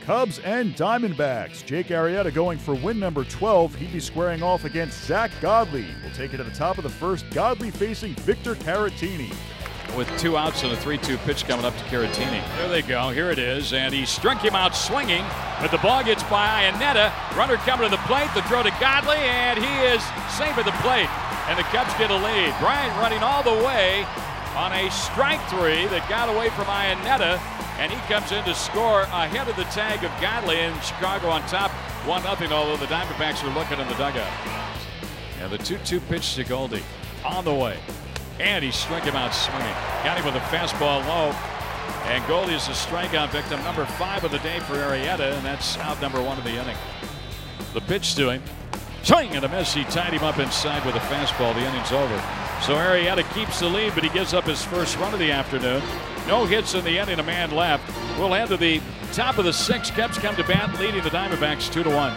Cubs and Diamondbacks. Jake Arrieta going for win number 12. He'd be squaring off against Zach Godley. We'll take it to the top of the first. Godley facing Victor Caratini. With two outs and a 3 2 pitch coming up to Caratini. There they go. Here it is. And he struck him out swinging, but the ball gets by Iannetta. Runner coming to the plate. The throw to Godley, and he is safe at the plate. And the Cubs get a lead. Bryant running all the way on a strike three that got away from Iannetta and he comes in to score ahead of the tag of Godley and Chicago on top 1 0, although the Diamondbacks are looking in the dugout. And the 2 2 pitch to Goldie on the way. And he struck him out swinging. Got him with a fastball low. And Goldie is a strikeout victim, number five of the day for Arrieta, and that's out number one of the inning. The pitch to him. Swing and a miss. He tied him up inside with a fastball. The inning's over. So Arrieta keeps the lead, but he gives up his first run of the afternoon. No hits in the inning, a man left. We'll head to the top of the sixth. Cubs come to bat, leading the Diamondbacks 2 to 1.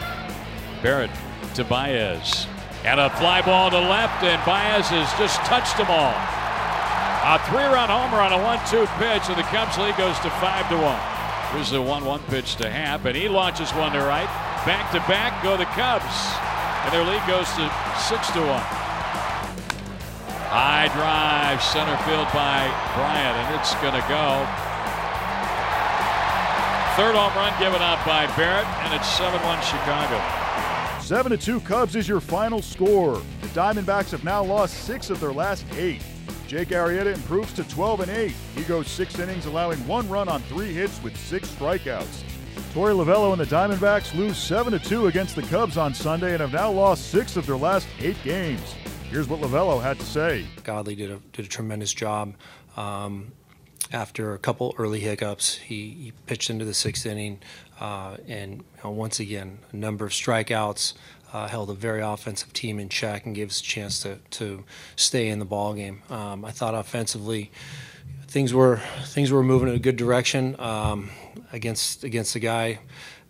Barrett to Baez. And a fly ball to left, and Baez has just touched them all. A three run homer on a 1 2 pitch, and the Cubs lead goes to 5 to 1. Here's the 1 1 pitch to Happ, and he launches one to right. Back to back go the Cubs, and their lead goes to 6 to 1. High drive, center field by Bryant, and it's going to go. Third home run given up by Barrett, and it's 7 1 Chicago. 7 2 Cubs is your final score. The Diamondbacks have now lost six of their last eight. Jake Arrieta improves to 12 and 8. He goes six innings, allowing one run on three hits with six strikeouts. Torey Lovullo and the Diamondbacks lose 7 2 against the Cubs on Sunday and have now lost six of their last eight games. Here's what Lovullo had to say. Godley did a, did a tremendous job. Um, after a couple early hiccups, he, he pitched into the sixth inning, uh, and you know, once again, a number of strikeouts. Uh, held a very offensive team in check and gave us a chance to, to stay in the ball game. Um, I thought offensively, things were things were moving in a good direction um, against against a guy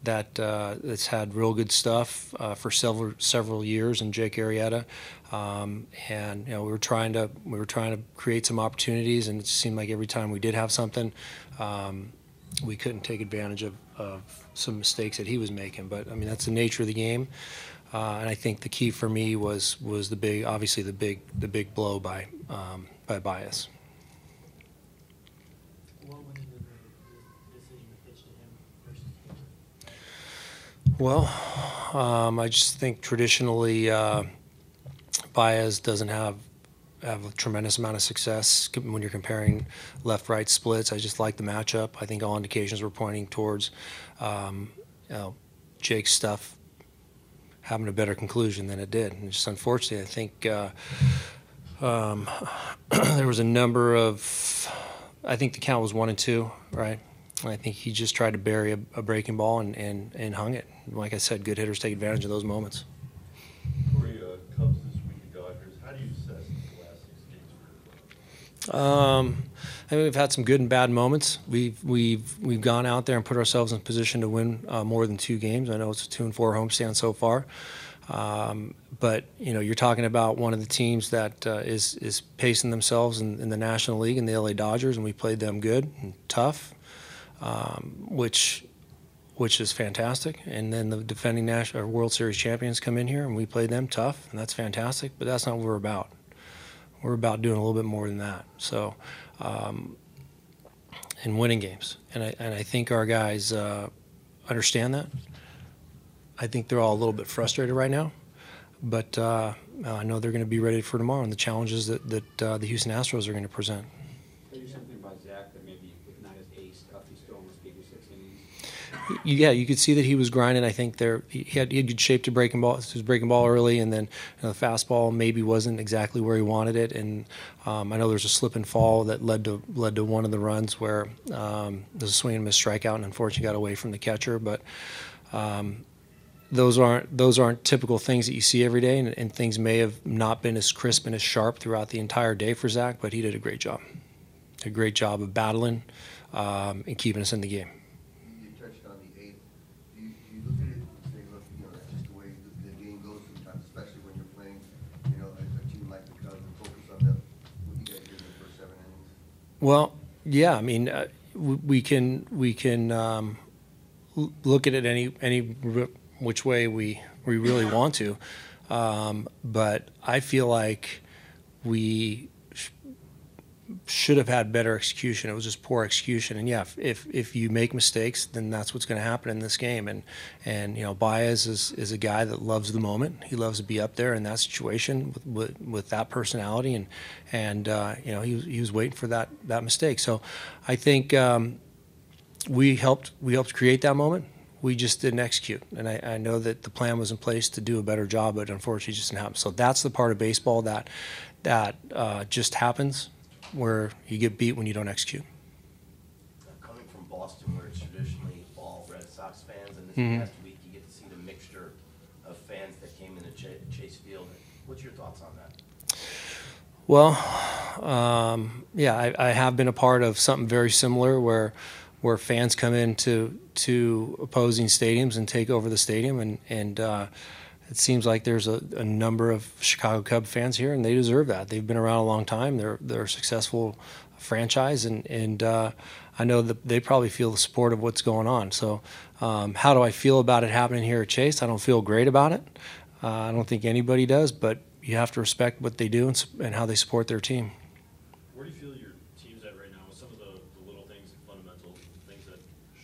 that uh, that's had real good stuff uh, for several several years in Jake Arrieta. Um, and you know we were trying to we were trying to create some opportunities, and it seemed like every time we did have something, um, we couldn't take advantage of, of some mistakes that he was making. But I mean that's the nature of the game, uh, and I think the key for me was was the big obviously the big the big blow by um, by Baez. Well, um, I just think traditionally uh, Baez doesn't have have a tremendous amount of success when you're comparing left-right splits. I just like the matchup. I think all indications were pointing towards um, you know, Jake's stuff having a better conclusion than it did. And just unfortunately, I think uh, um, there was a number of. I think the count was one and two, right? I think he just tried to bury a, a breaking ball and, and, and hung it. Like I said, good hitters take advantage of those moments. Torey uh Cubs this week Dodgers, how do you assess the last season games for your Um, I mean, we've had some good and bad moments. We've we've we've gone out there and put ourselves in position to win uh, more than two games. I know it's a two and four homestand so far, um, but you know you're talking about one of the teams that uh, is is pacing themselves in, in, the National League and the LA Dodgers, and we played them good and tough, um, which which is fantastic. And then the defending national World Series champions come in here, and we play them tough, and that's fantastic. But that's not what we're about we're about doing a little bit more than that. So, um, and winning games, and I and I think our guys uh, understand that. I think they're all a little bit frustrated right now, but uh, I know they're going to be ready for tomorrow and the challenges that that uh, the Houston Astros are going to present. Yeah, you could see that he was grinding. I think there he had he had good shape to breaking ball. He was breaking ball early, and then you know, the fastball maybe wasn't exactly where he wanted it. And um, I know there's a slip and fall that led to led to one of the runs where um, a swing and miss strikeout, and unfortunately got away from the catcher. But um, those aren't those aren't typical things that you see every day, and, and, things may have not been as crisp and as sharp throughout the entire day for Zach. But he did a great job, a great job of battling um, and keeping us in the game. Well, yeah. I mean, uh, we can we can um, look at it any any which way we we really want to. Um, but I feel like we should have had better execution. It was just poor execution. And yeah, if if you make mistakes, then that's what's going to happen in this game. And and you know, Baez is is a guy that loves the moment. He loves to be up there in that situation with with, with that personality. And and uh, you know, he was, he was waiting for that that mistake. So I think. Um, we helped we helped create that moment we just didn't execute. And I, I, know that the plan was in place to do a better job, but unfortunately, it just didn't happen. So that's the part of baseball that that uh, just happens, where you get beat when you don't execute. Coming from Boston, where it's traditionally all Red Sox fans, and this mm-hmm. past week you get to see the mixture of fans that came into Ch- Chase Field. What's your thoughts on that? Well, um, yeah, I, I have been a part of something very similar where where fans come into to opposing stadiums and take over the stadium, and and uh, it seems like there's a, a, number of Chicago Cub fans here, and they deserve that. They've been around a long time. They're they're a successful franchise, and and uh, I know that they probably feel the support of what's going on. So, um, how do I feel about it happening here at Chase? I don't feel great about it. Uh, I don't think anybody does, but you have to respect what they do and, and how they support their team. Where do you feel your team's at right now with some of the, the little things and fundamental things that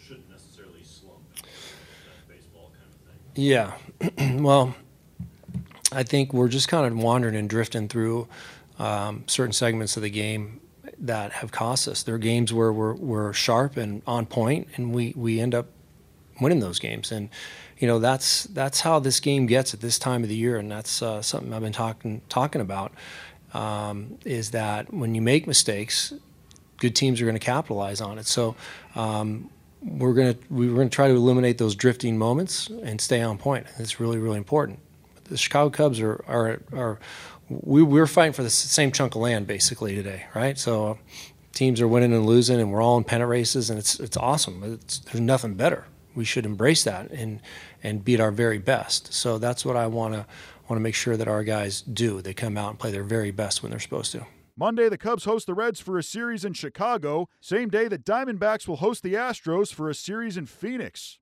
shouldn't necessarily slump that baseball kind of thing? Yeah. well, I think we're just kind of wandering and drifting through um, certain segments of the game that have cost us. There are games where we're, we're sharp and on point, and we, we end up winning those games. And you know that's that's how this game gets at this time of the year, and that's uh, something I've been talking talking about. Um, is that when you make mistakes, good teams are going to capitalize on it. So um, we're going to we're going to try to eliminate those drifting moments and stay on point. It's really really important. The Chicago Cubs are are, are we, we're fighting for the same chunk of land basically today, right? So teams are winning and losing, and we're all in pennant races, and it's it's awesome. It's, there's nothing better. We should embrace that and and be at our very best. So that's what I want to want to make sure that our guys do. They come out and play their very best when they're supposed to. Monday, the Cubs host the Reds for a series in Chicago. Same day, the Diamondbacks will host the Astros for a series in Phoenix.